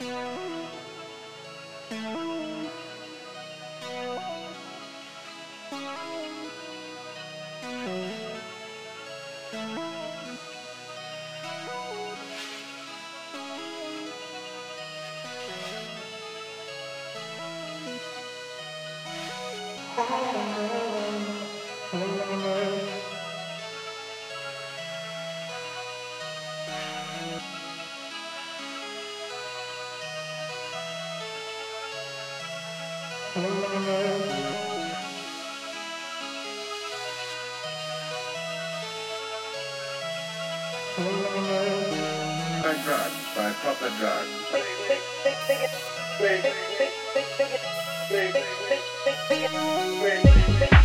Bye. Wait.